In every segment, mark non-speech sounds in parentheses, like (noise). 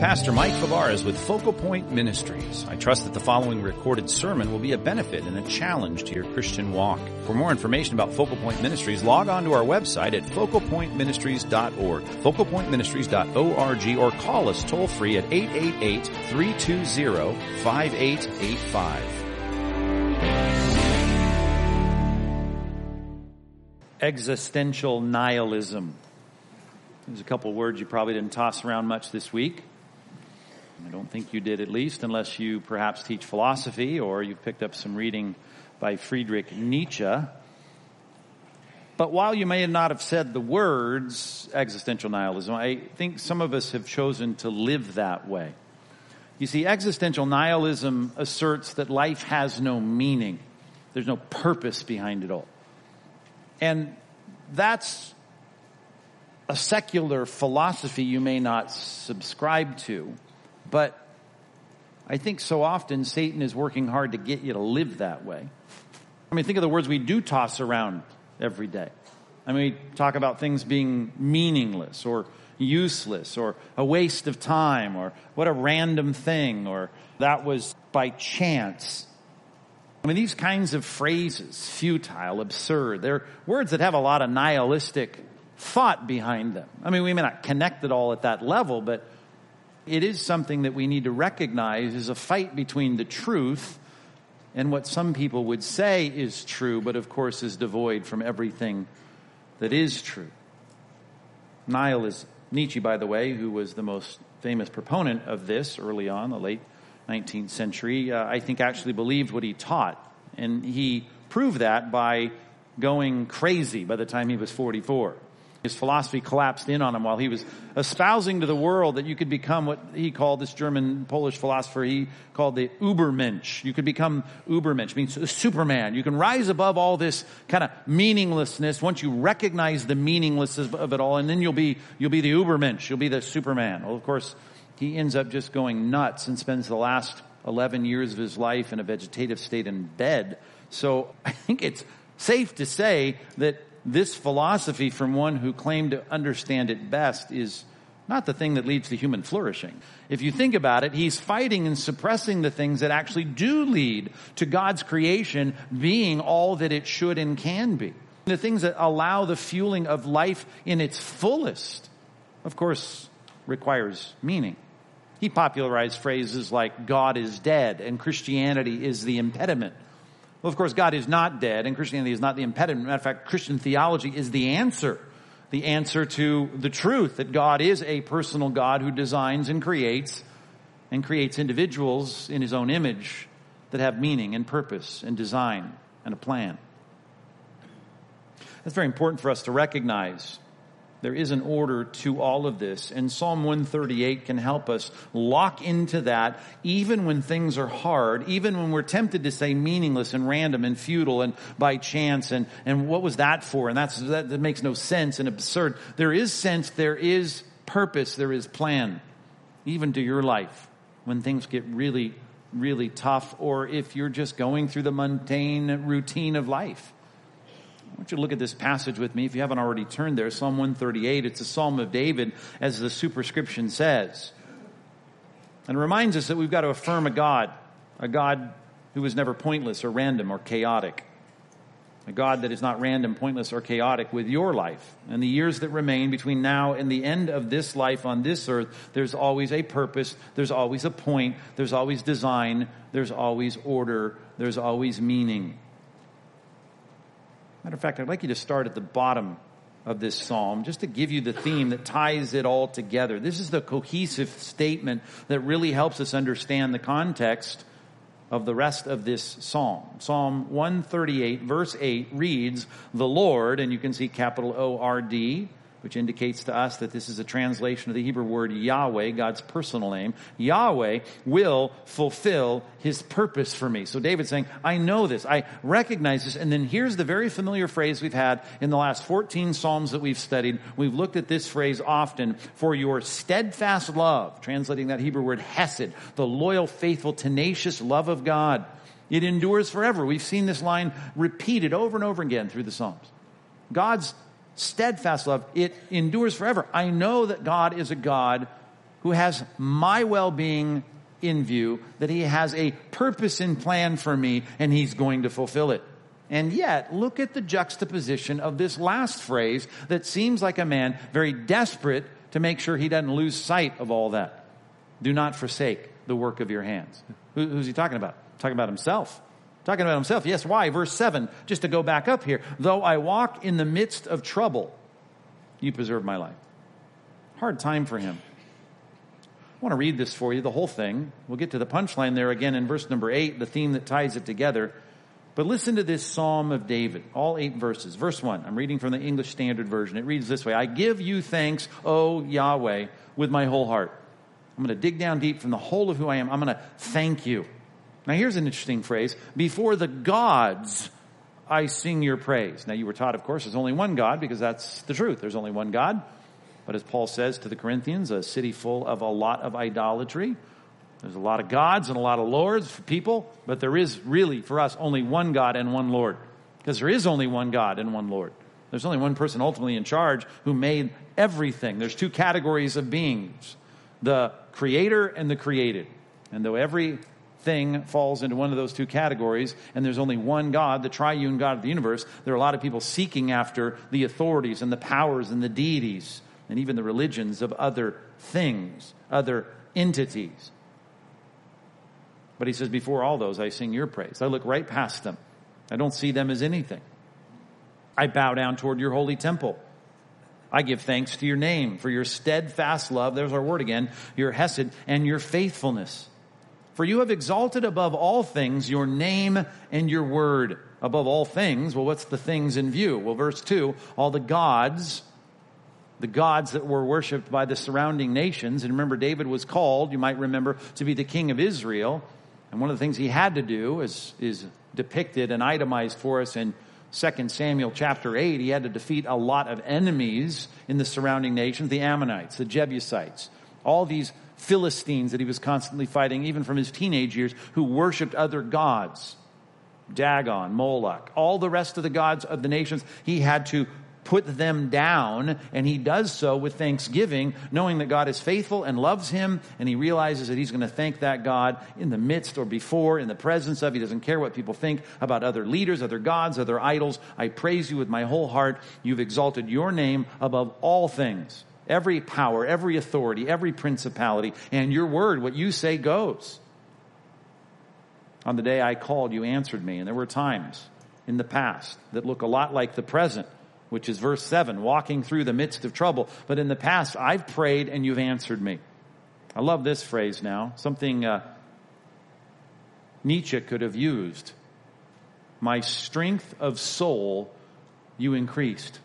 Pastor Mike Fabarez with Focal Point Ministries. I trust that the following recorded sermon will be a benefit and a challenge to your Christian walk. For more information about Focal Point Ministries, log on to our website at focalpointministries.org, focalpointministries.org, or call us toll free at 888-320-5885. Existential nihilism. There's a couple words you probably didn't toss around much this week. I don't think you did at least, unless you perhaps teach philosophy or you've picked up some reading by Friedrich Nietzsche. But while you may not have said the words existential nihilism, I think some of us have chosen to live that way. You see, existential nihilism asserts that life has no meaning. There's no purpose behind it all. And that's a secular philosophy you may not subscribe to, but I think so often Satan is working hard to get you to live that way. I mean, think of the words we do toss around every day. I mean, we talk about things being meaningless or useless or a waste of time or what a random thing or that was by chance. I mean, these kinds of phrases, futile, absurd, they're words that have a lot of nihilistic thought behind them. I mean, we may not connect it all at that level, but it is something that we need to recognize is a fight between the truth and what some people would say is true, but of course is devoid from everything that is true. Nihilism. Nietzsche, by the way, who was the most famous proponent of this early on, the late 19th century, uh, I think actually believed what he taught. And he proved that by going crazy by the time he was 44. His philosophy collapsed in on him while he was espousing to the world that you could become what he called this German Polish philosopher, he called the Ubermensch. You could become Ubermensch, means Superman. You can rise above all this kind of meaninglessness once you recognize the meaninglessness of it all, and then you'll be, you'll be the Ubermensch. You'll be the Superman. Well, of course, he ends up just going nuts and spends the last 11 years of his life in a vegetative state in bed. So (laughs) I think it's safe to say that this philosophy from one who claimed to understand it best is not the thing that leads to human flourishing. If you think about it, he's fighting and suppressing the things that actually do lead to God's creation being all that it should and can be. The things that allow the fueling of life in its fullest, of course, requires meaning. He popularized phrases like God is dead and Christianity is the impediment. Well, of course, God is not dead, and Christianity is not the impediment. Matter of fact, Christian theology is the answer. The answer to the truth that God is a personal God who designs and creates and creates individuals in his own image that have meaning and purpose and design and a plan. That's very important for us to recognize there is an order to all of this. And Psalm 138 can help us lock into that even when things are hard, even when we're tempted to say meaningless and random and futile and by chance and, and what was that for? And that's, that, that makes no sense and absurd. There is sense, there is purpose, there is plan, even to your life when things get really, really tough or if you're just going through the mundane routine of life. I want you to look at this passage with me if you haven't already turned there. Psalm 138. It's a psalm of David, as the superscription says. And it reminds us that we've got to affirm a God, a God who is never pointless or random or chaotic. A God that is not random, pointless, or chaotic with your life. And the years that remain between now and the end of this life on this earth, there's always a purpose, there's always a point, there's always design, there's always order, there's always meaning. Matter of fact, I'd like you to start at the bottom of this psalm just to give you the theme that ties it all together. This is the cohesive statement that really helps us understand the context of the rest of this psalm. Psalm 138 verse 8 reads, the Lord, and you can see capital O-R-D, which indicates to us that this is a translation of the Hebrew word Yahweh, God's personal name. Yahweh will fulfill his purpose for me. So David's saying, I know this. I recognize this. And then here's the very familiar phrase we've had in the last 14 Psalms that we've studied. We've looked at this phrase often for your steadfast love, translating that Hebrew word hesed, the loyal, faithful, tenacious love of God. It endures forever. We've seen this line repeated over and over again through the Psalms. God's steadfast love, it endures forever. I know that God is a God who has my well-being in view, that he has a purpose and plan for me, and he's going to fulfill it. And yet, look at the juxtaposition of this last phrase that seems like a man very desperate to make sure he doesn't lose sight of all that. Do not forsake the work of your hands. Who, who's he talking about? Talking about himself. Talking about himself. Yes, why? Verse 7, just to go back up here. Though I walk in the midst of trouble, you preserve my life. Hard time for him. I want to read this for you, the whole thing. We'll get to the punchline there again in verse number 8, the theme that ties it together. But listen to this Psalm of David, all eight verses. Verse 1, I'm reading from the English Standard Version. It reads this way I give you thanks, O Yahweh, with my whole heart. I'm going to dig down deep from the whole of who I am. I'm going to thank you. Now, here's an interesting phrase Before the gods, I sing your praise. Now, you were taught, of course, there's only one God because that's the truth. There's only one God. But as Paul says to the Corinthians, a city full of a lot of idolatry. There's a lot of gods and a lot of lords for people, but there is really for us only one God and one Lord. Because there is only one God and one Lord. There's only one person ultimately in charge who made everything. There's two categories of beings the creator and the created. And though every thing falls into one of those two categories, and there's only one God, the triune God of the universe, there are a lot of people seeking after the authorities and the powers and the deities and even the religions of other things, other entities. But he says, Before all those, I sing your praise. I look right past them. I don't see them as anything. I bow down toward your holy temple. I give thanks to your name for your steadfast love. There's our word again, your hesed and your faithfulness. For you have exalted above all things your name and your word. Above all things, well, what's the things in view? Well, verse 2 all the gods, the gods that were worshiped by the surrounding nations. And remember, David was called, you might remember, to be the king of Israel. And one of the things he had to do is, is depicted and itemized for us in 2 Samuel chapter 8. He had to defeat a lot of enemies in the surrounding nations the Ammonites, the Jebusites, all these Philistines that he was constantly fighting, even from his teenage years, who worshiped other gods. Dagon, Moloch, all the rest of the gods of the nations, he had to put them down, and he does so with thanksgiving, knowing that God is faithful and loves him, and he realizes that he's going to thank that God in the midst or before, in the presence of. He doesn't care what people think about other leaders, other gods, other idols. I praise you with my whole heart. You've exalted your name above all things every power, every authority, every principality, and your word, what you say goes. On the day I called, you answered me, and there were times in the past that look a lot like the present, which is verse 7, walking through the midst of trouble. But in the past, I've prayed and you've answered me. I love this phrase now, something uh, Nietzsche could have used. My strength of soul you increased.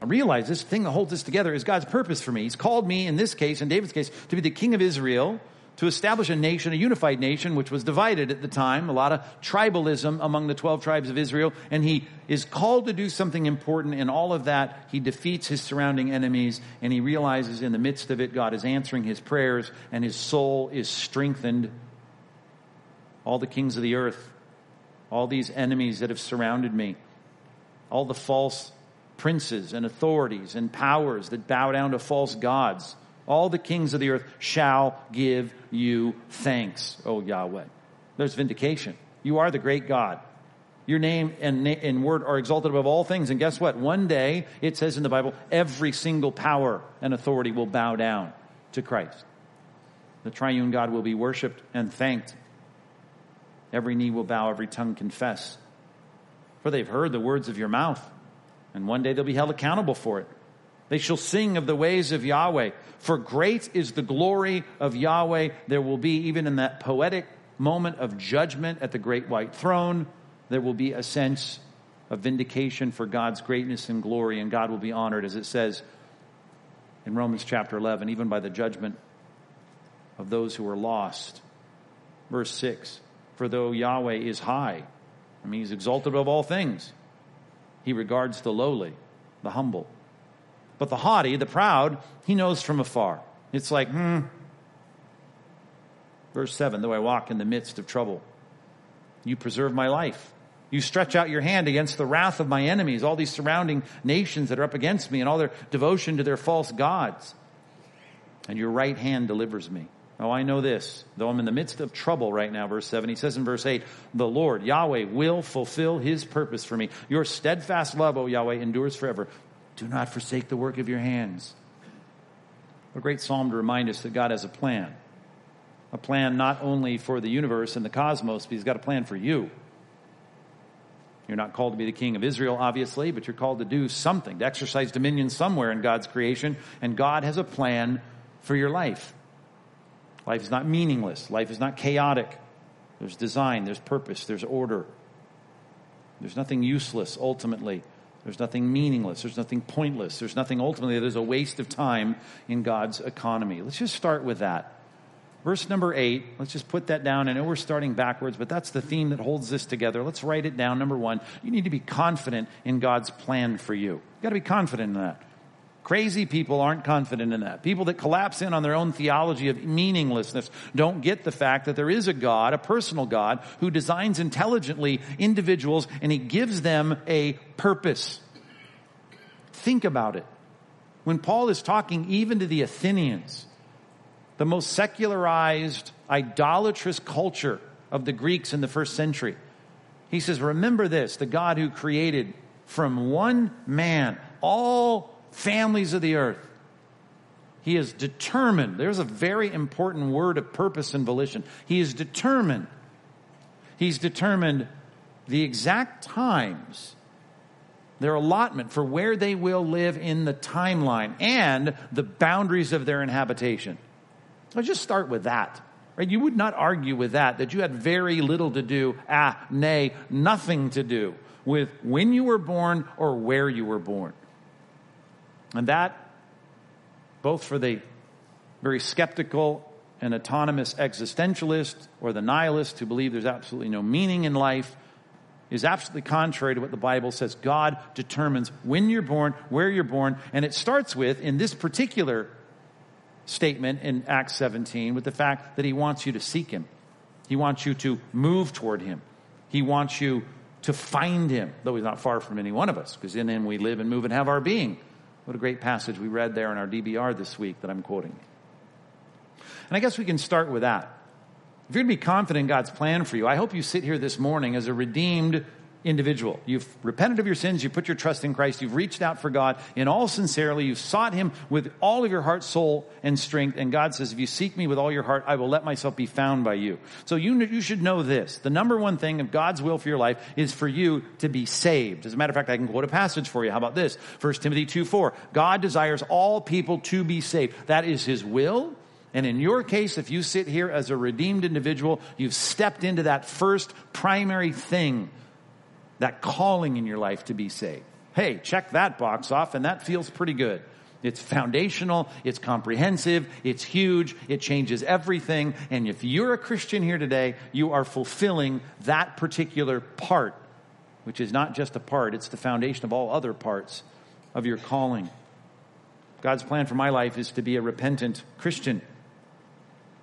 I realize this thing that holds this together is God's purpose for me. He's called me, in this case, in David's case, to be the king of Israel, to establish a nation, a unified nation, which was divided at the time, a lot of tribalism among the 12 tribes of Israel, and he is called to do something important. In all of that, he defeats his surrounding enemies, and he realizes in the midst of it, God is answering his prayers, and his soul is strengthened. All the kings of the earth, all these enemies that have surrounded me, all the false princes and authorities and powers that bow down to false gods. All the kings of the earth shall give you thanks, O Yahweh. There's vindication. You are the great God. Your name and, and word are exalted above all things. And guess what? One day, it says in the Bible, every single power and authority will bow down to Christ. The triune God will be worshiped and thanked. Every knee will bow, every tongue confess. For they've heard the words of your mouth and one day they'll be held accountable for it. They shall sing of the ways of Yahweh. For great is the glory of Yahweh. There will be, even in that poetic moment of judgment at the great white throne, there will be a sense of vindication for God's greatness and glory, and God will be honored, as it says in Romans chapter 11, even by the judgment of those who are lost. Verse 6 For though Yahweh is high, I mean, he's exalted above all things. He regards the lowly, the humble. But the haughty, the proud, he knows from afar. It's like, hmm. Verse 7 Though I walk in the midst of trouble, you preserve my life. You stretch out your hand against the wrath of my enemies, all these surrounding nations that are up against me, and all their devotion to their false gods. and your right hand delivers me. Oh, I know this. Though I'm in the midst of trouble right now, verse 7, he says in verse 8, the Lord, Yahweh, will fulfill his purpose for me. Your steadfast love, O Yahweh, endures forever. Do not forsake the work of your hands. A great psalm to remind us that God has a plan. A plan not only for the universe and the cosmos, but he's got a plan for you. You're not called to be the king of Israel, obviously, but you're called to do something, to exercise dominion somewhere in God's creation, and God has a plan for your life. Life is not meaningless. Life is not chaotic. There's design, there's purpose, there's order. There's nothing useless ultimately. There's nothing meaningless. There's nothing pointless. There's nothing ultimately that is a waste of time in God's economy. Let's just start with that. Verse number eight, let's just put that down. I know we're starting backwards, but that's the theme that holds this together. Let's write it down. Number one, you need to be confident in God's plan for you. You gotta be confident in that. Crazy people aren't confident in that. People that collapse in on their own theology of meaninglessness don't get the fact that there is a God, a personal God, who designs intelligently individuals and he gives them a purpose. Think about it. When Paul is talking even to the Athenians, the most secularized, idolatrous culture of the Greeks in the first century. He says, Remember this the God who created from one man all families of the earth. He is determined. There's a very important word of purpose and volition. He is determined. He's determined the exact times, their allotment for where they will live in the timeline, and the boundaries of their inhabitation. Let's just start with that. Right? You would not argue with that, that you had very little to do, ah, nay, nothing to do with when you were born or where you were born. And that, both for the very skeptical and autonomous existentialist or the nihilist who believe there's absolutely no meaning in life, is absolutely contrary to what the Bible says. God determines when you're born, where you're born, and it starts with, in this particular statement in Acts 17 with the fact that he wants you to seek him. He wants you to move toward him. He wants you to find him, though he's not far from any one of us, because in him we live and move and have our being. What a great passage we read there in our DBR this week that I'm quoting. And I guess we can start with that. If you're going to be confident in God's plan for you, I hope you sit here this morning as a redeemed individual. You've repented of your sins, you've put your trust in Christ, you've reached out for God in all sincerely, you've sought Him with all of your heart, soul, and strength, and God says, if you seek me with all your heart, I will let myself be found by you. So you, you should know this. The number one thing of God's will for your life is for you to be saved. As a matter of fact, I can quote a passage for you. How about this? 1 Timothy 2 4. God desires all people to be saved. That is His will. And in your case, if you sit here as a redeemed individual, you've stepped into that first primary thing that calling in your life to be saved. Hey, check that box off and that feels pretty good. It's foundational, it's comprehensive, it's huge, it changes everything. And if you're a Christian here today, you are fulfilling that particular part, which is not just a part, it's the foundation of all other parts of your calling. God's plan for my life is to be a repentant Christian.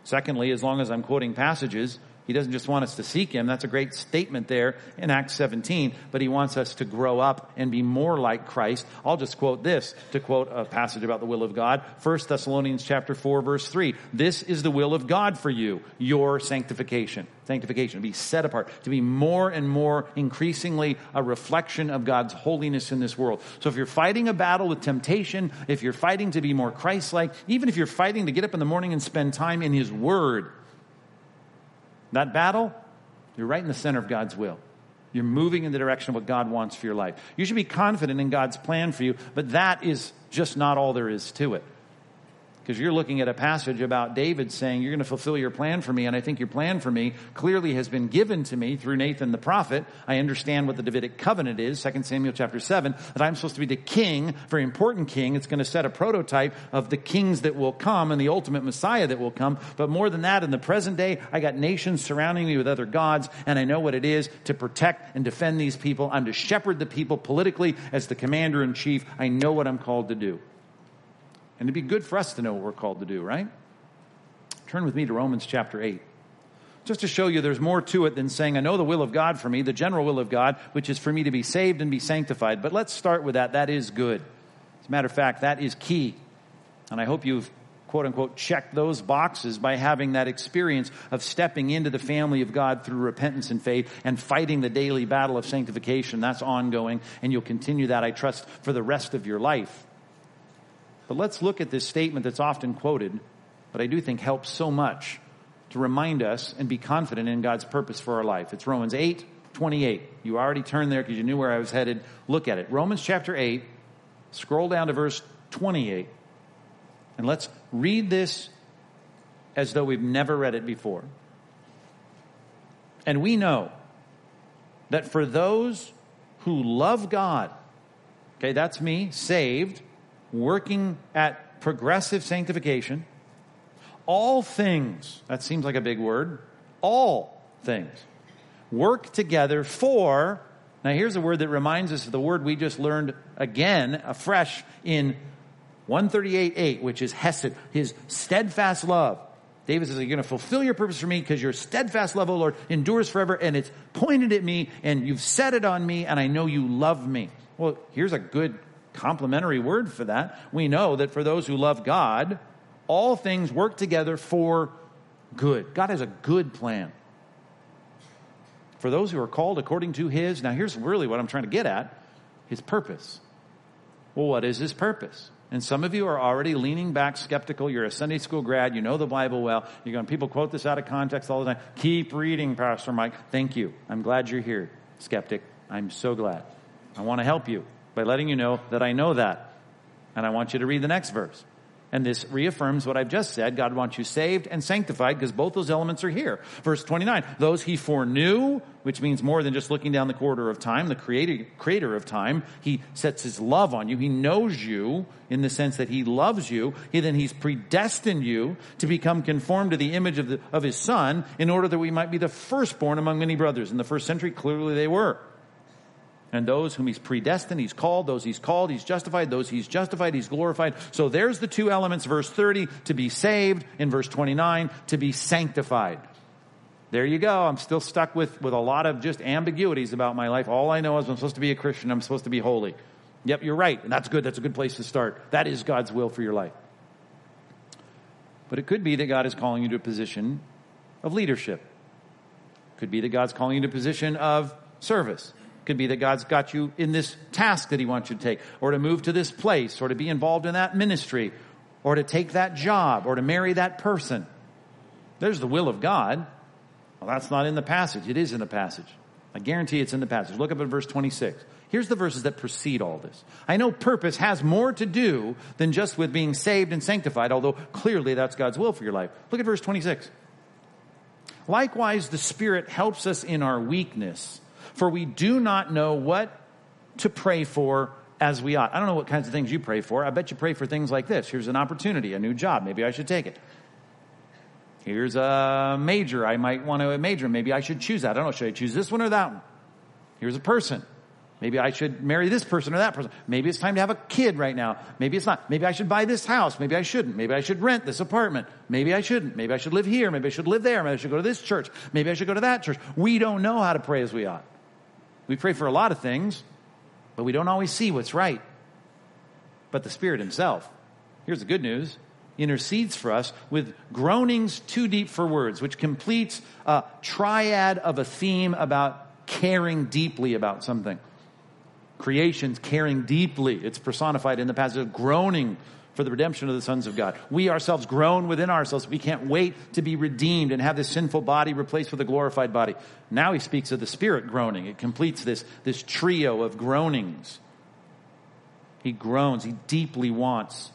Secondly, as long as I'm quoting passages, he doesn't just want us to seek Him. That's a great statement there in Acts 17, but He wants us to grow up and be more like Christ. I'll just quote this to quote a passage about the will of God. 1 Thessalonians chapter 4 verse 3. This is the will of God for you, your sanctification. Sanctification, to be set apart, to be more and more increasingly a reflection of God's holiness in this world. So if you're fighting a battle with temptation, if you're fighting to be more Christ-like, even if you're fighting to get up in the morning and spend time in His Word, that battle, you're right in the center of God's will. You're moving in the direction of what God wants for your life. You should be confident in God's plan for you, but that is just not all there is to it. Because you're looking at a passage about David saying, You're going to fulfill your plan for me, and I think your plan for me clearly has been given to me through Nathan the prophet. I understand what the Davidic covenant is, 2 Samuel chapter 7, that I'm supposed to be the king, very important king. It's going to set a prototype of the kings that will come and the ultimate Messiah that will come. But more than that, in the present day, I got nations surrounding me with other gods, and I know what it is to protect and defend these people. I'm to shepherd the people politically as the commander in chief. I know what I'm called to do. And it'd be good for us to know what we're called to do, right? Turn with me to Romans chapter 8. Just to show you there's more to it than saying, I know the will of God for me, the general will of God, which is for me to be saved and be sanctified. But let's start with that. That is good. As a matter of fact, that is key. And I hope you've quote unquote check those boxes by having that experience of stepping into the family of God through repentance and faith and fighting the daily battle of sanctification. That's ongoing and you'll continue that, I trust, for the rest of your life. But let's look at this statement that's often quoted, but I do think helps so much to remind us and be confident in God's purpose for our life. It's Romans 8, 28. You already turned there because you knew where I was headed. Look at it. Romans chapter 8, scroll down to verse 28. And let's read this as though we've never read it before. And we know that for those who love God, okay, that's me, saved, working at progressive sanctification, all things, that seems like a big word, all things work together for, now here's a word that reminds us of the word we just learned again, afresh in 138.8, which is Hesed, his steadfast love. David says, You're going to fulfill your purpose for me because your steadfast love, O Lord, endures forever and it's pointed at me and you've set it on me and I know you love me. Well, here's a good complementary word for that. We know that for those who love God, all things work together for good. God has a good plan. For those who are called according to his, now here's really what I'm trying to get at his purpose. Well, what is his purpose? And some of you are already leaning back skeptical. You're a Sunday school grad. You know the Bible well. You're going, people quote this out of context all the time. Keep reading, Pastor Mike. Thank you. I'm glad you're here, skeptic. I'm so glad. I want to help you by letting you know that I know that. And I want you to read the next verse. And this reaffirms what I've just said. God wants you saved and sanctified because both those elements are here. Verse 29, those he foreknew, which means more than just looking down the corridor of time, the creator, creator of time. He sets his love on you. He knows you in the sense that he loves you. He, then he's predestined you to become conformed to the image of, the, of his son in order that we might be the firstborn among many brothers. In the first century, clearly they were. And those whom he's predestined, he's called. Those he's called, he's justified. Those he's justified, he's glorified. So there's the two elements, verse 30, to be saved. In verse 29, to be sanctified. There you go. I'm still stuck with, with a lot of just ambiguities about my life. All I know is I'm supposed to be a Christian. I'm supposed to be holy. Yep, you're right. And that's good. That's a good place to start. That is God's will for your life. But it could be that God is calling you to a position of leadership. Could be that God's calling you to a position of service. Could be that God's got you in this task that He wants you to take, or to move to this place, or to be involved in that ministry, or to take that job, or to marry that person. There's the will of God. Well, that's not in the passage. It is in the passage. I guarantee it's in the passage. Look up at verse 26. Here's the verses that precede all this. I know purpose has more to do than just with being saved and sanctified, although clearly that's God's will for your life. Look at verse 26. Likewise, the Spirit helps us in our weakness for we do not know what to pray for as we ought. I don't know what kinds of things you pray for. I bet you pray for things like this. Here's an opportunity, a new job. Maybe I should take it. Here's a major. I might want to major. Maybe I should choose that. I don't know. Should I choose this one or that one? Here's a person. Maybe I should marry this person or that person. Maybe it's time to have a kid right now. Maybe it's not. Maybe I should buy this house. Maybe I shouldn't. Maybe I should rent this apartment. Maybe I shouldn't. Maybe I should live here. Maybe I should live there. Maybe I should go to this church. Maybe I should go to that church. We don't know how to pray as we ought. We pray for a lot of things, but we don't always see what's right. But the Spirit Himself, here's the good news, intercedes for us with groanings too deep for words, which completes a triad of a theme about caring deeply about something. Creation's caring deeply. It's personified in the passage of groaning for the redemption of the sons of God. We ourselves groan within ourselves. We can't wait to be redeemed and have this sinful body replaced with a glorified body. Now he speaks of the spirit groaning. It completes this, this trio of groanings. He groans. He deeply wants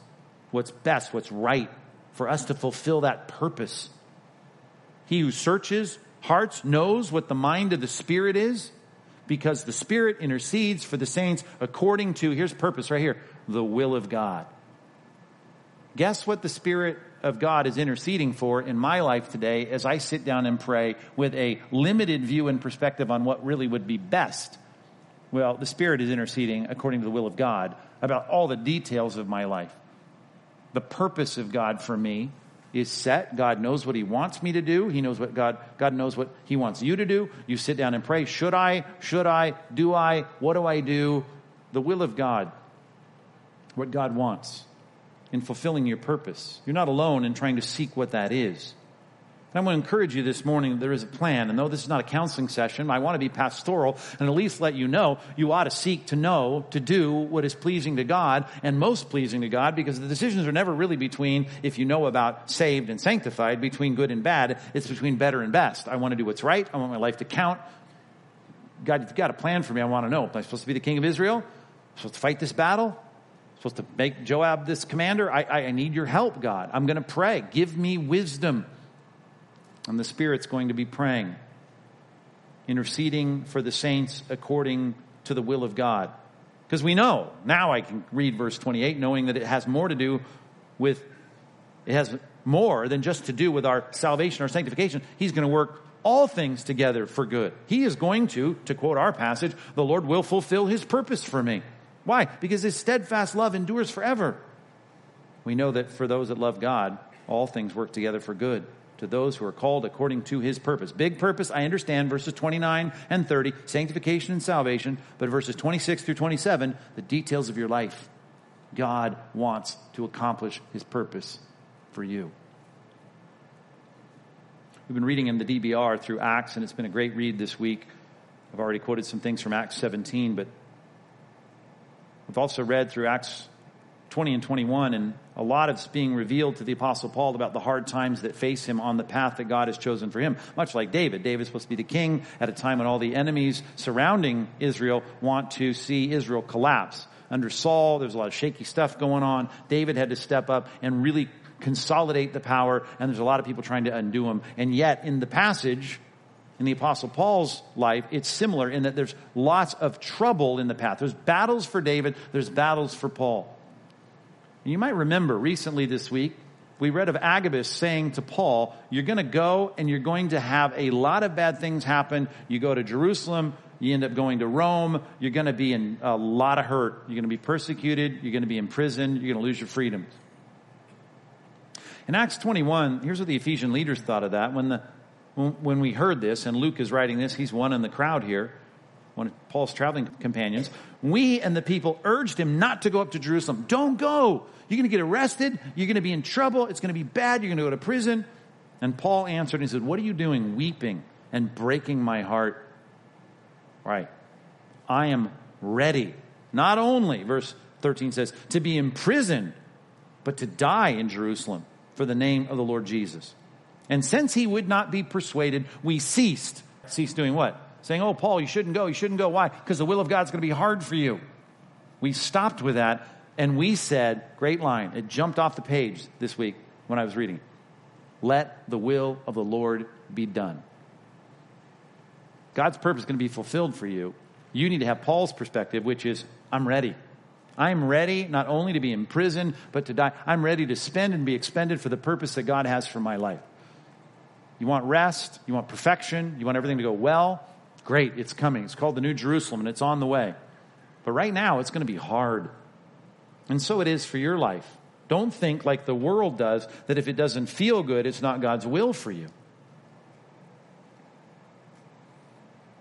what's best, what's right for us to fulfill that purpose. He who searches hearts knows what the mind of the spirit is because the spirit intercedes for the saints according to, here's purpose right here, the will of God. Guess what the Spirit of God is interceding for in my life today as I sit down and pray with a limited view and perspective on what really would be best? Well, the Spirit is interceding according to the will of God about all the details of my life. The purpose of God for me is set. God knows what He wants me to do. He knows what God, God knows what He wants you to do. You sit down and pray. Should I? Should I? Do I? What do I do? The will of God. What God wants in fulfilling your purpose. You're not alone in trying to seek what that is. And I want to encourage you this morning there is a plan. And though this is not a counseling session, I want to be pastoral and at least let you know you ought to seek to know, to do what is pleasing to God and most pleasing to God because the decisions are never really between, if you know about saved and sanctified, between good and bad. It's between better and best. I want to do what's right. I want my life to count. God, you've got a plan for me. I want to know. Am I supposed to be the king of Israel? I'm supposed to fight this battle? Supposed to make Joab this commander? I, I, I need your help, God. I'm going to pray. Give me wisdom. And the Spirit's going to be praying, interceding for the saints according to the will of God. Because we know, now I can read verse 28, knowing that it has more to do with, it has more than just to do with our salvation, our sanctification. He's going to work all things together for good. He is going to, to quote our passage, the Lord will fulfill his purpose for me. Why? Because his steadfast love endures forever. We know that for those that love God, all things work together for good to those who are called according to his purpose. Big purpose, I understand, verses 29 and 30, sanctification and salvation, but verses 26 through 27, the details of your life. God wants to accomplish his purpose for you. We've been reading in the DBR through Acts, and it's been a great read this week. I've already quoted some things from Acts 17, but we've also read through Acts 20 and 21, and a lot is being revealed to the Apostle Paul about the hard times that face him on the path that God has chosen for him. Much like David. David's supposed to be the king at a time when all the enemies surrounding Israel want to see Israel collapse. Under Saul, there's a lot of shaky stuff going on. David had to step up and really consolidate the power, and there's a lot of people trying to undo him. And yet, in the passage, in the apostle Paul's life, it's similar in that there's lots of trouble in the path. There's battles for David, there's battles for Paul. And you might remember recently this week, we read of Agabus saying to Paul, You're going to go and you're going to have a lot of bad things happen. You go to Jerusalem, you end up going to Rome, you're going to be in a lot of hurt. You're going to be persecuted, you're going to be imprisoned, you're going to lose your freedoms. In Acts 21, here's what the Ephesian leaders thought of that. When, the, when we heard this, and Luke is writing this, he's one in the crowd here one of Paul's traveling companions, we and the people urged him not to go up to Jerusalem. Don't go. You're going to get arrested. You're going to be in trouble. It's going to be bad. You're going to go to prison. And Paul answered and he said, What are you doing, weeping and breaking my heart? Right. I am ready. Not only, verse 13 says, to be imprisoned, but to die in Jerusalem for the name of the Lord Jesus. And since he would not be persuaded, we ceased. Ceased doing what? saying, Oh, Paul, you shouldn't go. You shouldn't go. Why? Because the will of God's going to be hard for you. We stopped with that and we said, Great line. It jumped off the page this week when I was reading. Let the will of the Lord be done. God's purpose is going to be fulfilled for you. You need to have Paul's perspective, which is, I'm ready. I'm ready not only to be in prison, but to die. I'm ready to spend and be expended for the purpose that God has for my life. You want rest, you want perfection, you want everything to go well. Great, it's coming. It's called the New Jerusalem and it's on the way. But right now, it's going to be hard. And so it is for your life. Don't think like the world does that if it doesn't feel good, it's not God's will for you.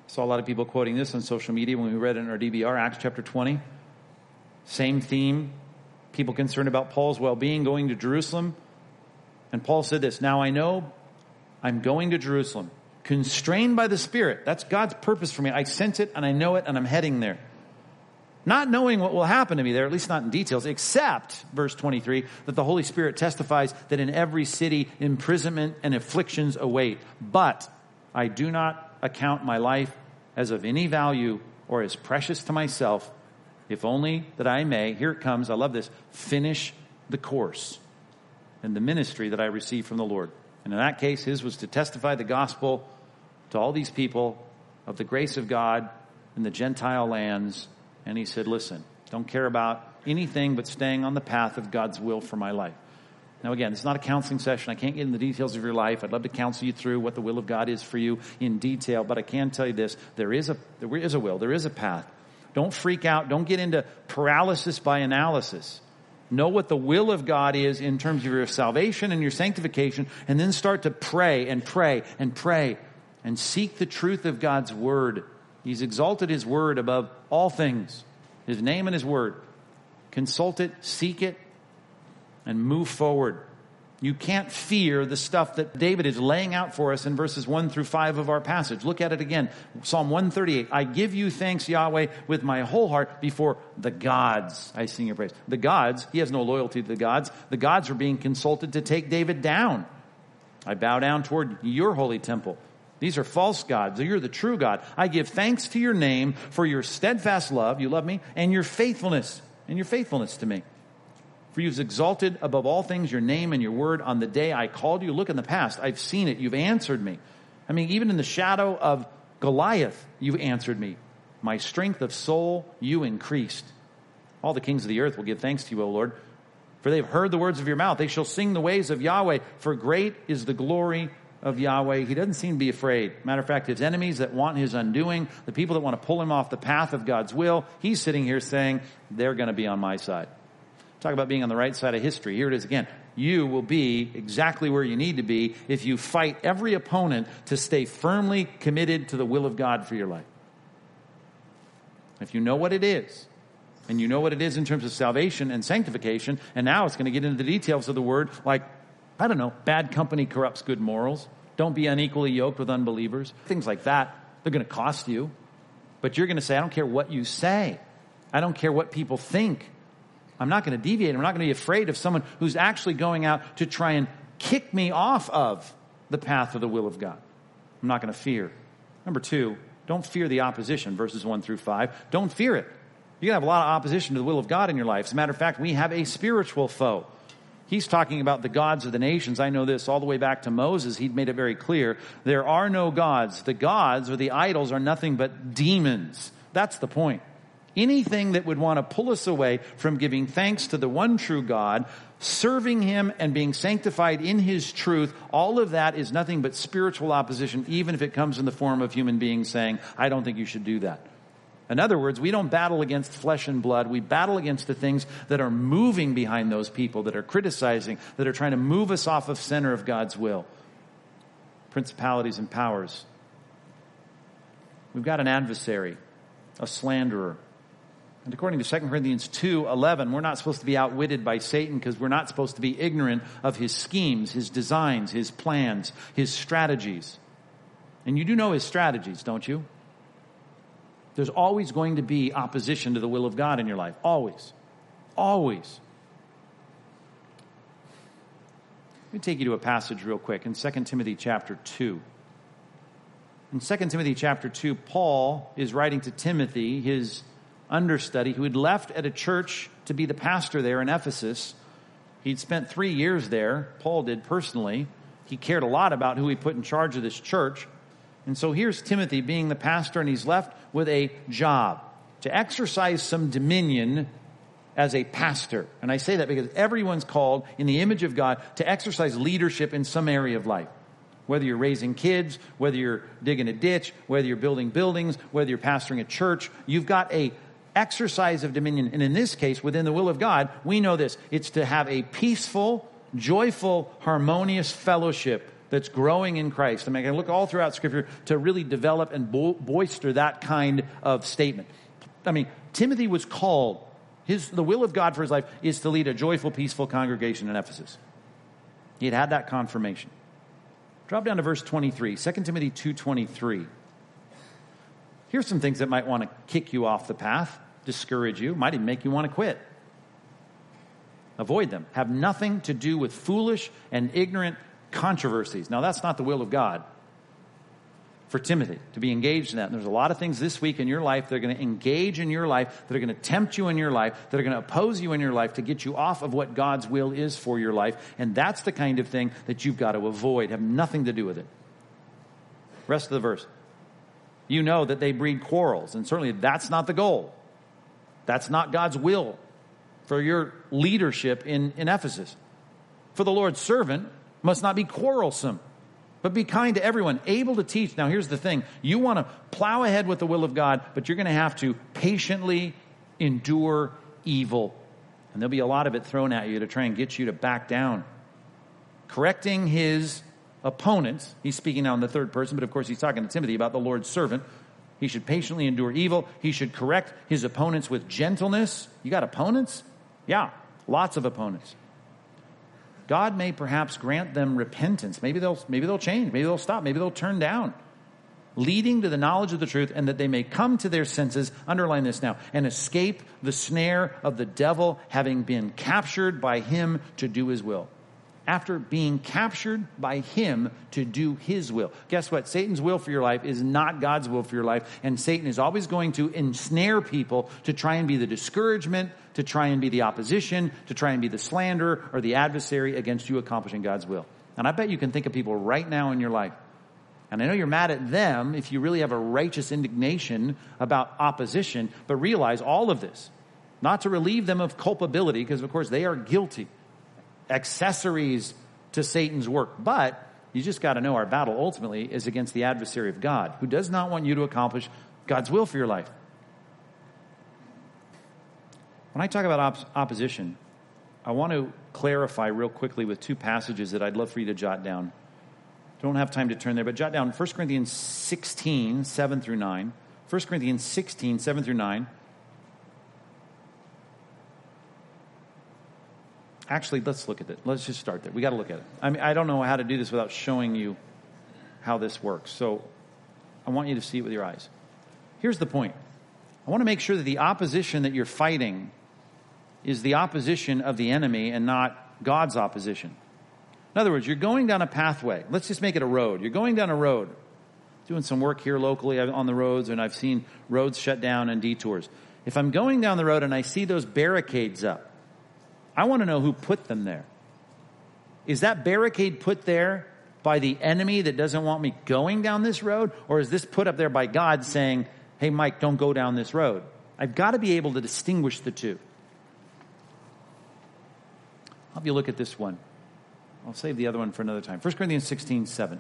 I saw a lot of people quoting this on social media when we read it in our DBR, Acts chapter 20. Same theme. People concerned about Paul's well being going to Jerusalem. And Paul said this Now I know I'm going to Jerusalem constrained by the Spirit. That's God's purpose for me. I sense it and I know it and I'm heading there. Not knowing what will happen to me there, at least not in details, except, verse 23, that the Holy Spirit testifies that in every city imprisonment and afflictions await. But I do not account my life as of any value or as precious to myself, if only that I may, here it comes, I love this, finish the course and the ministry that I receive from the Lord. And in that case, his was to testify the gospel to all these people of the grace of God in the Gentile lands. And he said, Listen, don't care about anything but staying on the path of God's will for my life. Now, again, it's not a counseling session. I can't get into the details of your life. I'd love to counsel you through what the will of God is for you in detail, but I can tell you this there is a, there is a will, there is a path. Don't freak out. Don't get into paralysis by analysis. Know what the will of God is in terms of your salvation and your sanctification, and then start to pray and pray and pray and seek the truth of God's word. He's exalted his word above all things, his name and his word. Consult it, seek it, and move forward. You can't fear the stuff that David is laying out for us in verses 1 through 5 of our passage. Look at it again. Psalm 138. I give you thanks, Yahweh, with my whole heart before the gods. I sing your praise. The gods, he has no loyalty to the gods. The gods are being consulted to take David down. I bow down toward your holy temple. These are false gods. You're the true God. I give thanks to your name for your steadfast love. You love me and your faithfulness and your faithfulness to me. For you've exalted above all things your name and your word on the day I called you. Look in the past. I've seen it. You've answered me. I mean, even in the shadow of Goliath, you've answered me. My strength of soul you increased. All the kings of the earth will give thanks to you, O Lord, for they've heard the words of your mouth. They shall sing the ways of Yahweh, for great is the glory of Yahweh. He doesn't seem to be afraid. Matter of fact, his enemies that want his undoing, the people that want to pull him off the path of God's will, he's sitting here saying, they're going to be on my side. Talk about being on the right side of history. Here it is again. You will be exactly where you need to be if you fight every opponent to stay firmly committed to the will of God for your life. If you know what it is, and you know what it is in terms of salvation and sanctification, and now it's going to get into the details of the word, like, I don't know, bad company corrupts good morals. Don't be unequally yoked with unbelievers. Things like that. They're going to cost you. But you're going to say, I don't care what you say. I don't care what people think. I'm not going to deviate. I'm not going to be afraid of someone who's actually going out to try and kick me off of the path of the will of God. I'm not going to fear. Number two, don't fear the opposition, verses one through five. Don't fear it. You're going to have a lot of opposition to the will of God in your life. As a matter of fact, we have a spiritual foe. He's talking about the gods of the nations. I know this all the way back to Moses. He'd made it very clear. There are no gods. The gods or the idols are nothing but demons. That's the point. Anything that would want to pull us away from giving thanks to the one true God, serving Him and being sanctified in His truth, all of that is nothing but spiritual opposition, even if it comes in the form of human beings saying, I don't think you should do that. In other words, we don't battle against flesh and blood. We battle against the things that are moving behind those people, that are criticizing, that are trying to move us off of center of God's will. Principalities and powers. We've got an adversary, a slanderer, and according to 2 Corinthians 2 11, we're not supposed to be outwitted by Satan because we're not supposed to be ignorant of his schemes, his designs, his plans, his strategies. And you do know his strategies, don't you? There's always going to be opposition to the will of God in your life. Always. Always. Let me take you to a passage real quick in 2 Timothy chapter 2. In 2 Timothy chapter 2, Paul is writing to Timothy, his understudy who had left at a church to be the pastor there in Ephesus. He'd spent three years there. Paul did personally. He cared a lot about who he put in charge of this church. And so here's Timothy being the pastor, and he's left with a job to exercise some dominion as a pastor. And I say that because everyone's called in the image of God to exercise leadership in some area of life. Whether you're raising kids, whether you're digging a ditch, whether you're building buildings, whether you're pastoring a church, you've got a exercise of dominion. And in this case, within the will of God, we know this. It's to have a peaceful, joyful, harmonious fellowship that's growing in Christ. I mean, I can look all throughout Scripture to really develop and bo- boister that kind of statement. I mean, Timothy was called. His, the will of God for his life is to lead a joyful, peaceful congregation in Ephesus. He had had that confirmation. Drop down to verse 23, 2 Timothy 2.23. Here's some things that might want to kick you off the path, discourage you, might even make you want to quit. Avoid them. Have nothing to do with foolish and ignorant controversies. Now, that's not the will of God for Timothy to be engaged in that. And there's a lot of things this week in your life that are going to engage in your life, that are going to tempt you in your life, that are going to oppose you in your life to get you off of what God's will is for your life. And that's the kind of thing that you've got to avoid, have nothing to do with it. Rest of the verse you know that they breed quarrels. And certainly that's not the goal. That's not God's will for your leadership in, in Ephesus. For the Lord's servant must not be quarrelsome, but be kind to everyone, able to teach. Now, here's the thing you want to plow ahead with the will of God, but you're going to have to patiently endure evil. And there'll be a lot of it thrown at you to try and get you to back down. Correcting his opponents. He's speaking now in the third person, but of course he's talking to Timothy about the Lord's servant. He should patiently endure evil. He should correct his opponents with gentleness. You got opponents? Yeah, lots of opponents. God may perhaps grant them repentance. Maybe they'll, maybe they'll change. Maybe they'll stop. Maybe they'll turn down. Leading to the knowledge of the truth and that they may come to their senses, underline this now, and escape the snare of the devil having been captured by him to do his will after being captured by him to do his will. Guess what? Satan's will for your life is not God's will for your life, and Satan is always going to ensnare people to try and be the discouragement, to try and be the opposition, to try and be the slander or the adversary against you accomplishing God's will. And I bet you can think of people right now in your life. And I know you're mad at them if you really have a righteous indignation about opposition, but realize all of this, not to relieve them of culpability, because of course they are guilty accessories to Satan's work. But you just got to know our battle ultimately is against the adversary of God, who does not want you to accomplish God's will for your life. When I talk about op- opposition, I want to clarify real quickly with two passages that I'd love for you to jot down. Don't have time to turn there, but jot down 1 Corinthians 16, 7 through 9. 1 Corinthians 16, 7 through 9. Actually, let's look at it. Let's just start there. We got to look at it. I mean, I don't know how to do this without showing you how this works. So I want you to see it with your eyes. Here's the point. I want to make sure that the opposition that you're fighting is the opposition of the enemy and not God's opposition. In other words, you're going down a pathway. Let's just make it a road. You're going down a road. Doing some work here locally uh, on the roads, and I've seen roads shut down and detours. If I'm going down the road and I see those barricades up, I want to know who put them there. Is that barricade put there by the enemy that doesn't want me going down this road? Or is this put up there by God saying, hey, Mike, don't go down this road? I've got to be able to distinguish the two. I'll have you look at this one. I'll save the other one for another time. 1 Corinthians 16, 7.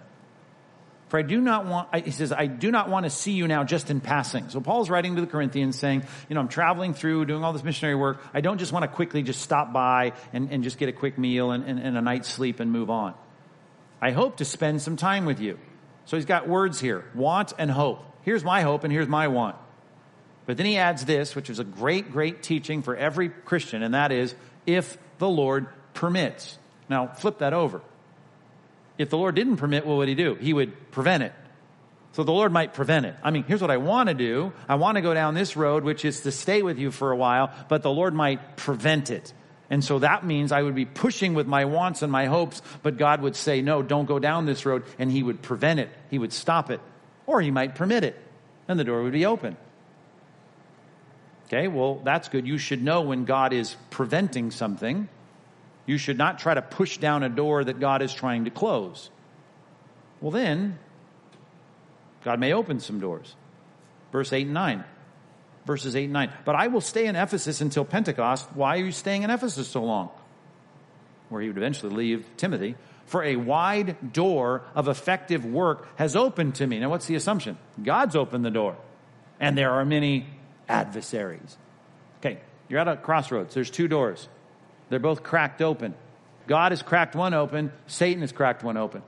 For I do not want, he says, I do not want to see you now just in passing. So Paul's writing to the Corinthians saying, you know, I'm traveling through, doing all this missionary work. I don't just want to quickly just stop by and, and just get a quick meal and, and, and a night's sleep and move on. I hope to spend some time with you. So he's got words here, want and hope. Here's my hope and here's my want. But then he adds this, which is a great, great teaching for every Christian, and that is, if the Lord permits. Now, flip that over if the Lord didn't permit, what would he do? He would prevent it. So the Lord might prevent it. I mean, here's what I want to do. I want to go down this road, which is to stay with you for a while, but the Lord might prevent it. And so that means I would be pushing with my wants and my hopes, but God would say, no, don't go down this road, and He would prevent it. He would stop it. Or He might permit it, and the door would be open. Okay, well, that's good. You should know when God is preventing something you should not try to push down a door that God is trying to close. Well, then, God may open some doors. Verse 8 and 9. Verses 8 and 9. But I will stay in Ephesus until Pentecost. Why are you staying in Ephesus so long? Where he would eventually leave Timothy. For a wide door of effective work has opened to me. Now, what's the assumption? God's opened the door. And there are many adversaries. Okay, you're at a crossroads. There's two doors. They're both cracked open. God has cracked one open, Satan has cracked one open.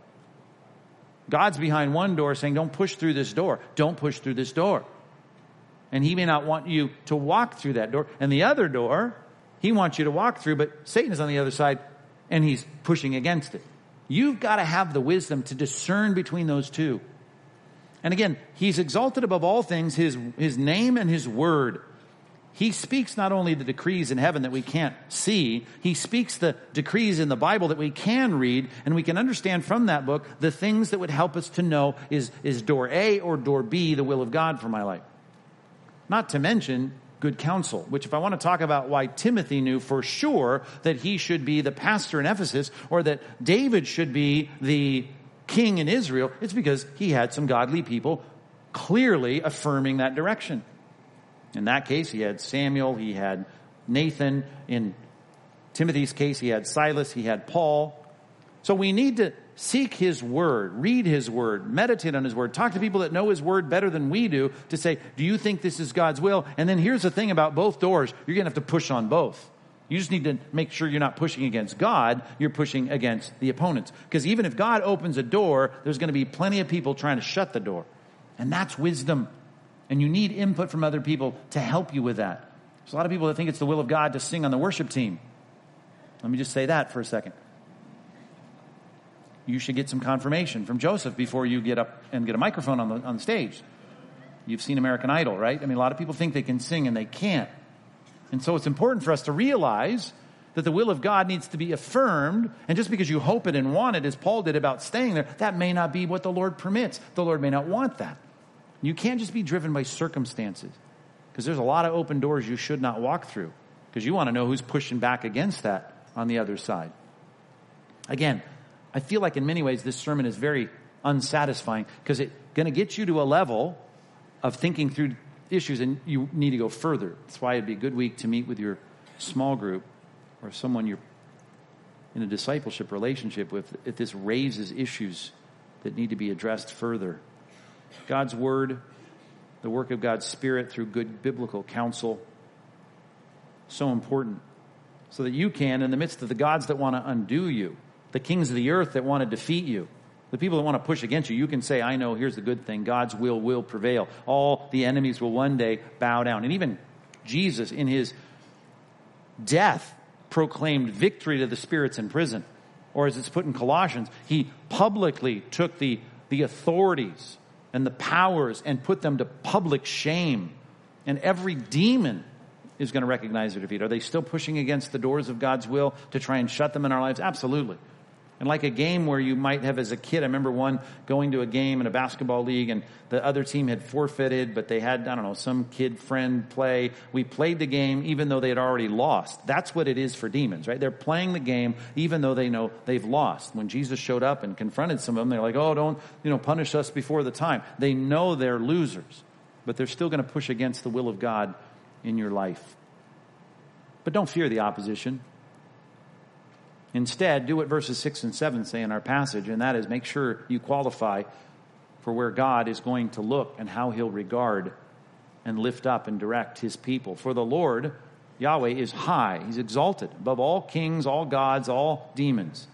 God's behind one door saying, Don't push through this door. Don't push through this door. And he may not want you to walk through that door. And the other door, he wants you to walk through, but Satan is on the other side and he's pushing against it. You've got to have the wisdom to discern between those two. And again, he's exalted above all things his, his name and his word he speaks not only the decrees in heaven that we can't see, he speaks the decrees in the Bible that we can read, and we can understand from that book the things that would help us to know is, is door A or door B the will of God for my life. Not to mention good counsel, which if I want to talk about why Timothy knew for sure that he should be the pastor in Ephesus or that David should be the king in Israel, it's because he had some godly people clearly affirming that direction. In that case, he had Samuel, he had Nathan. In Timothy's case, he had Silas, he had Paul. So we need to seek his word, read his word, meditate on his word, talk to people that know his word better than we do to say, do you think this is God's will? And then here's the thing about both doors. You're going to have to push on both. You just need to make sure you're not pushing against God, you're pushing against the opponents. Because even if God opens a door, there's going to be plenty of people trying to shut the door. And that's wisdom. And you need input from other people to help you with that. There's a lot of people that think it's the will of God to sing on the worship team. Let me just say that for a second. you should get some confirmation from Joseph before you get up and get a microphone on the, on the stage. You've seen American Idol, right? I mean, a lot of people think they can sing and they can't. And so it's important for us to realize that the will of God needs to be affirmed. And just because you hope it and want it, as Paul did about staying there, that may not be what the Lord permits. The Lord may not want that. You can't just be driven by circumstances because there's a lot of open doors you should not walk through because you want to know who's pushing back against that on the other side. Again, I feel like in many ways this sermon is very unsatisfying because it's going to get you to a level of thinking through issues and you need to go further. That's why it'd be a good week to meet with your small group or someone you're in a discipleship relationship with if this raises issues that need to be addressed further. God's Word, the work of God's Spirit through good biblical counsel, so important so that you can, in the midst of the gods that want to undo you, the kings of the earth that want to defeat you, the people that want to push against you, you can say, I know, here's the good thing. God's will will prevail. All the enemies will one day bow down. And even Jesus, in his death, proclaimed victory to the spirits in prison. Or as it's put in Colossians, he publicly took the, the authorities and the powers and put them to public shame. And every demon is going to recognize their defeat. Are they still pushing against the doors of God's will to try and shut them in our lives? Absolutely. And like a game where you might have as a kid, I remember one going to a game in a basketball league and the other team had forfeited, but they had, I don't know, some kid friend play. We played the game even though they had already lost. That's what it is for demons, right? They're playing the game even though they know they've lost. When Jesus showed up and confronted some of them, they're like, oh, don't, you know, punish us before the time. They know they're losers, but they're still going to push against the will of God in your life. But don't fear the opposition. Instead, do what verses 6 and 7 say in our passage, and that is make sure you qualify for where God is going to look and how he'll regard and lift up and direct his people. For the Lord, Yahweh, is high. He's exalted above all kings, all gods, all demons.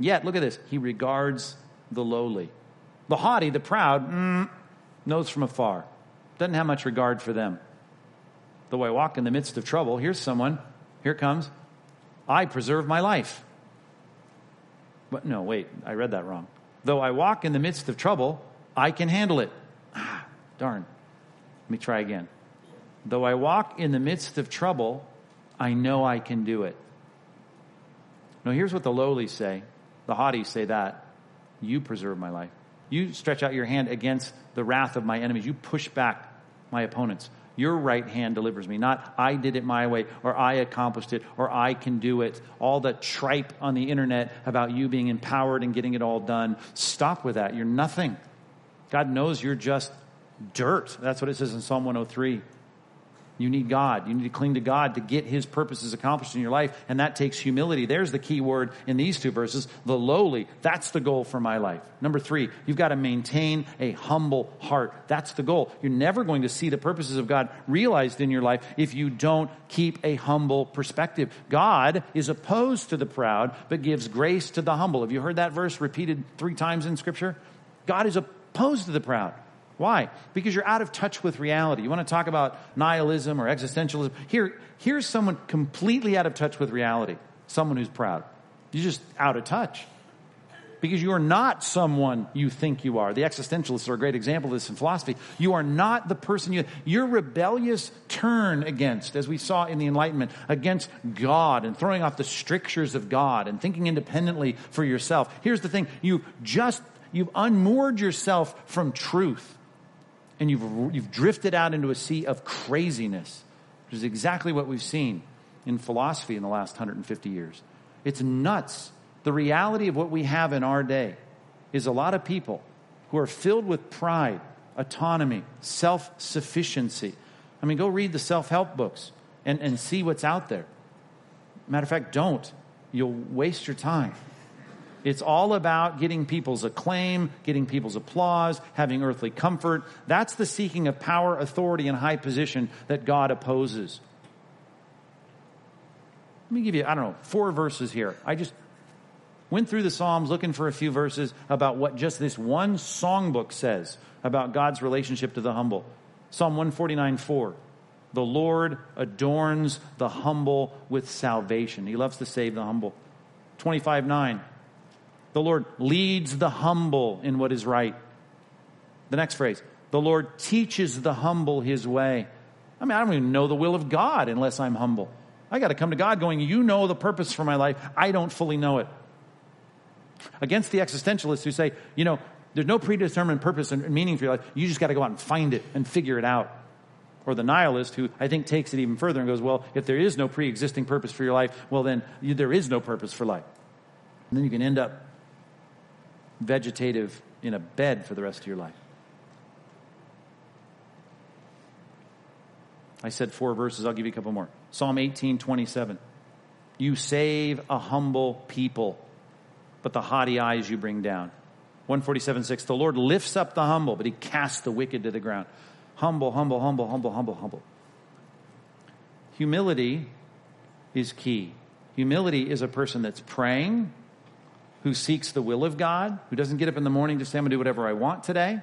Yet, look at this. He regards the lowly. The haughty, the proud, mm, knows from afar. Doesn't have much regard for them. Though I walk in the midst of trouble, here's someone. Here comes. I preserve my life. But no, wait, I read that wrong. Though I walk in the midst of trouble, I can handle it. Ah, darn. Let me try again. Though I walk in the midst of trouble, I know I can do it. Now, here's what the lowly say the haughty say that. You preserve my life. You stretch out your hand against the wrath of my enemies. You push back my opponents. Your right hand delivers me. Not I did it my way or I accomplished it or I can do it. All the tripe on the internet about you being empowered and getting it all done. Stop with that. You're nothing. God knows you're just dirt. That's what it says in Psalm 103. You need God. You need to cling to God to get His purposes accomplished in your life, and that takes humility. There's the key word in these two verses the lowly. That's the goal for my life. Number three, you've got to maintain a humble heart. That's the goal. You're never going to see the purposes of God realized in your life if you don't keep a humble perspective. God is opposed to the proud, but gives grace to the humble. Have you heard that verse repeated three times in Scripture? God is opposed to the proud. Why? Because you're out of touch with reality. You want to talk about nihilism or existentialism? Here, here's someone completely out of touch with reality. Someone who's proud. You're just out of touch. Because you are not someone you think you are. The existentialists are a great example of this in philosophy. You are not the person you, your rebellious turn against, as we saw in the Enlightenment, against God and throwing off the strictures of God and thinking independently for yourself. Here's the thing. You just, you've unmoored yourself from truth and you've, you've drifted out into a sea of craziness, which is exactly what we've seen in philosophy in the last 150 years. It's nuts. The reality of what we have in our day is a lot of people who are filled with pride, autonomy, self sufficiency. I mean, go read the self help books and, and see what's out there. Matter of fact, don't. You'll waste your time. It's all about getting people's acclaim, getting people's applause, having earthly comfort. That's the seeking of power, authority, and high position that God opposes. Let me give you, I don't know, four verses here. I just went through the Psalms looking for a few verses about what just this one songbook says about God's relationship to the humble. Psalm 149 4. The Lord adorns the humble with salvation. He loves to save the humble. 25 9. The Lord leads the humble in what is right. The next phrase, the Lord teaches the humble his way. I mean, I don't even know the will of God unless I'm humble. I got to come to God going, You know the purpose for my life. I don't fully know it. Against the existentialists who say, You know, there's no predetermined purpose and meaning for your life. You just got to go out and find it and figure it out. Or the nihilist who I think takes it even further and goes, Well, if there is no pre existing purpose for your life, well, then there is no purpose for life. And then you can end up vegetative in a bed for the rest of your life. I said four verses. I'll give you a couple more. Psalm 18, 27. You save a humble people, but the haughty eyes you bring down. 147, 6. The Lord lifts up the humble, but he casts the wicked to the ground. Humble, humble, humble, humble, humble, humble. Humility is key. Humility is a person that's praying, who seeks the will of God, who doesn't get up in the morning to say, I'm going to do whatever I want today.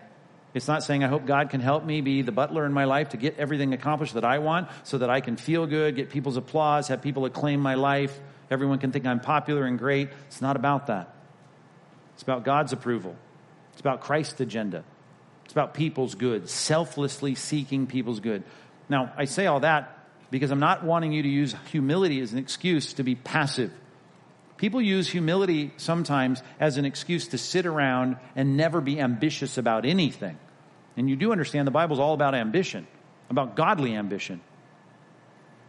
It's not saying, I hope God can help me be the butler in my life to get everything accomplished that I want so that I can feel good, get people's applause, have people acclaim my life. Everyone can think I'm popular and great. It's not about that. It's about God's approval. It's about Christ's agenda. It's about people's good, selflessly seeking people's good. Now, I say all that because I'm not wanting you to use humility as an excuse to be passive. People use humility sometimes as an excuse to sit around and never be ambitious about anything. And you do understand the Bible's all about ambition, about godly ambition.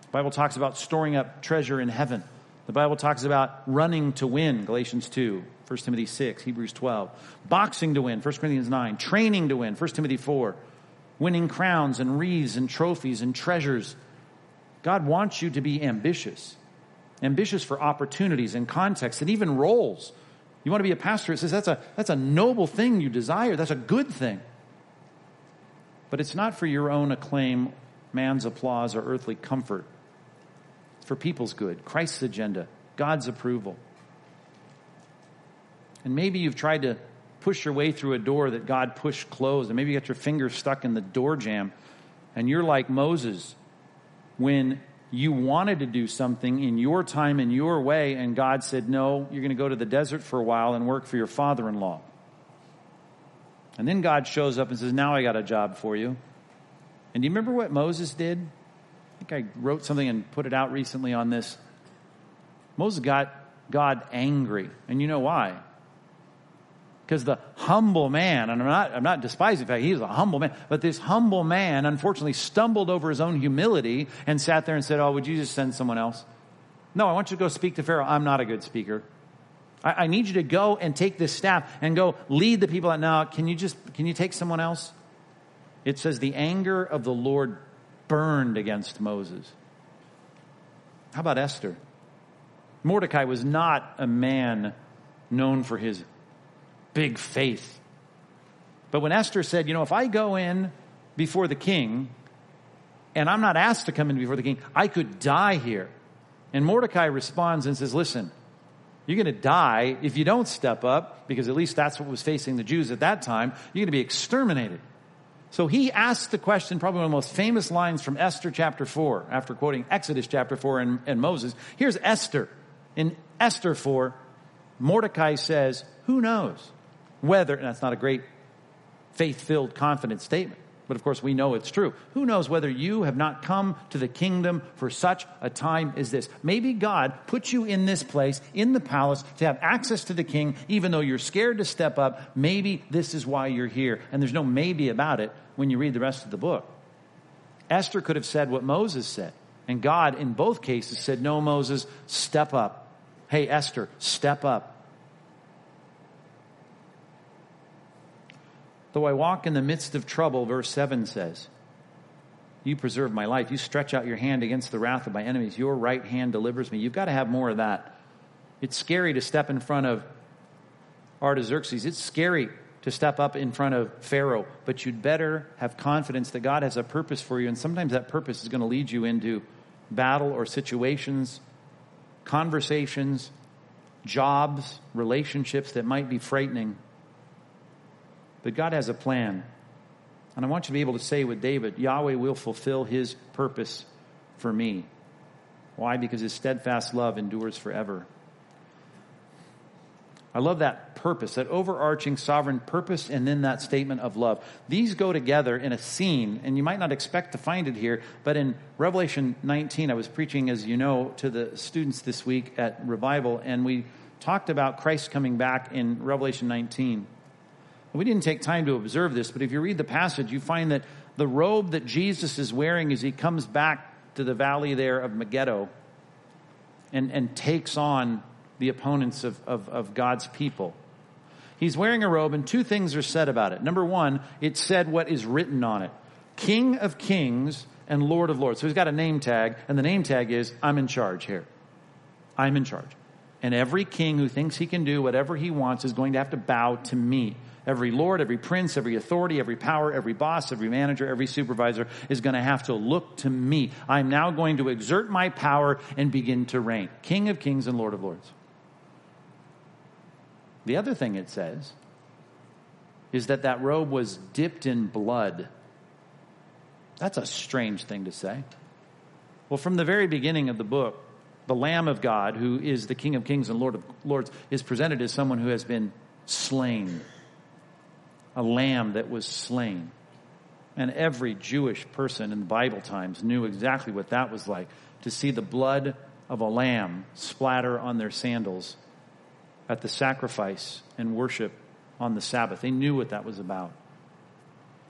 The Bible talks about storing up treasure in heaven. The Bible talks about running to win, Galatians 2, 1 Timothy 6, Hebrews 12. Boxing to win, 1 Corinthians 9. Training to win, 1 Timothy 4. Winning crowns and wreaths and trophies and treasures. God wants you to be ambitious. Ambitious for opportunities and context and even roles. You want to be a pastor, it says that's a, that's a noble thing you desire. That's a good thing. But it's not for your own acclaim, man's applause, or earthly comfort. It's for people's good, Christ's agenda, God's approval. And maybe you've tried to push your way through a door that God pushed closed, and maybe you got your finger stuck in the door jamb, and you're like Moses when you wanted to do something in your time, in your way, and God said, No, you're going to go to the desert for a while and work for your father in law. And then God shows up and says, Now I got a job for you. And do you remember what Moses did? I think I wrote something and put it out recently on this. Moses got God angry. And you know why? Because the humble man, and I'm not, I'm not despising the fact he's a humble man, but this humble man unfortunately stumbled over his own humility and sat there and said, Oh, would you just send someone else? No, I want you to go speak to Pharaoh. I'm not a good speaker. I, I need you to go and take this staff and go lead the people. Now, can you just, can you take someone else? It says the anger of the Lord burned against Moses. How about Esther? Mordecai was not a man known for his big faith. But when Esther said, you know, if I go in before the king and I'm not asked to come in before the king, I could die here. And Mordecai responds and says, listen, you're going to die if you don't step up, because at least that's what was facing the Jews at that time. You're going to be exterminated. So he asks the question, probably one of the most famous lines from Esther chapter 4, after quoting Exodus chapter 4 and, and Moses. Here's Esther. In Esther 4, Mordecai says, Who knows? Whether, and that's not a great faith filled, confident statement, but of course we know it's true. Who knows whether you have not come to the kingdom for such a time as this? Maybe God put you in this place, in the palace, to have access to the king, even though you're scared to step up. Maybe this is why you're here. And there's no maybe about it when you read the rest of the book. Esther could have said what Moses said. And God, in both cases, said, No, Moses, step up. Hey, Esther, step up. Though I walk in the midst of trouble, verse 7 says, You preserve my life. You stretch out your hand against the wrath of my enemies. Your right hand delivers me. You've got to have more of that. It's scary to step in front of Artaxerxes. It's scary to step up in front of Pharaoh, but you'd better have confidence that God has a purpose for you. And sometimes that purpose is going to lead you into battle or situations, conversations, jobs, relationships that might be frightening. But God has a plan. And I want you to be able to say with David, Yahweh will fulfill his purpose for me. Why? Because his steadfast love endures forever. I love that purpose, that overarching sovereign purpose, and then that statement of love. These go together in a scene, and you might not expect to find it here, but in Revelation 19, I was preaching, as you know, to the students this week at Revival, and we talked about Christ coming back in Revelation 19. We didn't take time to observe this, but if you read the passage, you find that the robe that Jesus is wearing as he comes back to the valley there of Megiddo and, and takes on the opponents of, of, of God's people. He's wearing a robe, and two things are said about it. Number one, it said what is written on it King of Kings and Lord of Lords. So he's got a name tag, and the name tag is I'm in charge here. I'm in charge. And every king who thinks he can do whatever he wants is going to have to bow to me. Every lord, every prince, every authority, every power, every boss, every manager, every supervisor is going to have to look to me. I'm now going to exert my power and begin to reign. King of kings and Lord of lords. The other thing it says is that that robe was dipped in blood. That's a strange thing to say. Well, from the very beginning of the book, the Lamb of God, who is the King of Kings and Lord of Lords, is presented as someone who has been slain. A lamb that was slain. And every Jewish person in Bible times knew exactly what that was like to see the blood of a lamb splatter on their sandals at the sacrifice and worship on the Sabbath. They knew what that was about.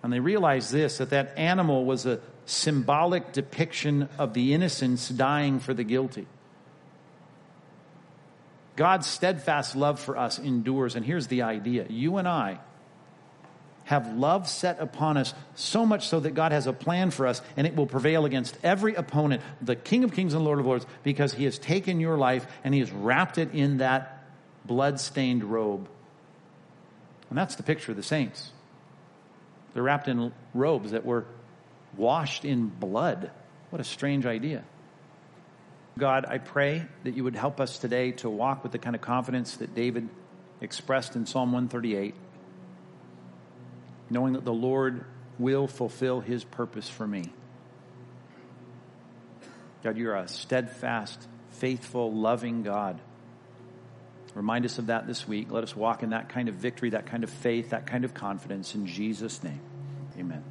And they realized this that that animal was a symbolic depiction of the innocents dying for the guilty. God's steadfast love for us endures. And here's the idea you and I have love set upon us so much so that God has a plan for us and it will prevail against every opponent, the King of Kings and Lord of Lords, because He has taken your life and He has wrapped it in that blood-stained robe. And that's the picture of the saints. They're wrapped in robes that were washed in blood. What a strange idea. God, I pray that you would help us today to walk with the kind of confidence that David expressed in Psalm 138, knowing that the Lord will fulfill his purpose for me. God, you're a steadfast, faithful, loving God. Remind us of that this week. Let us walk in that kind of victory, that kind of faith, that kind of confidence. In Jesus' name, amen.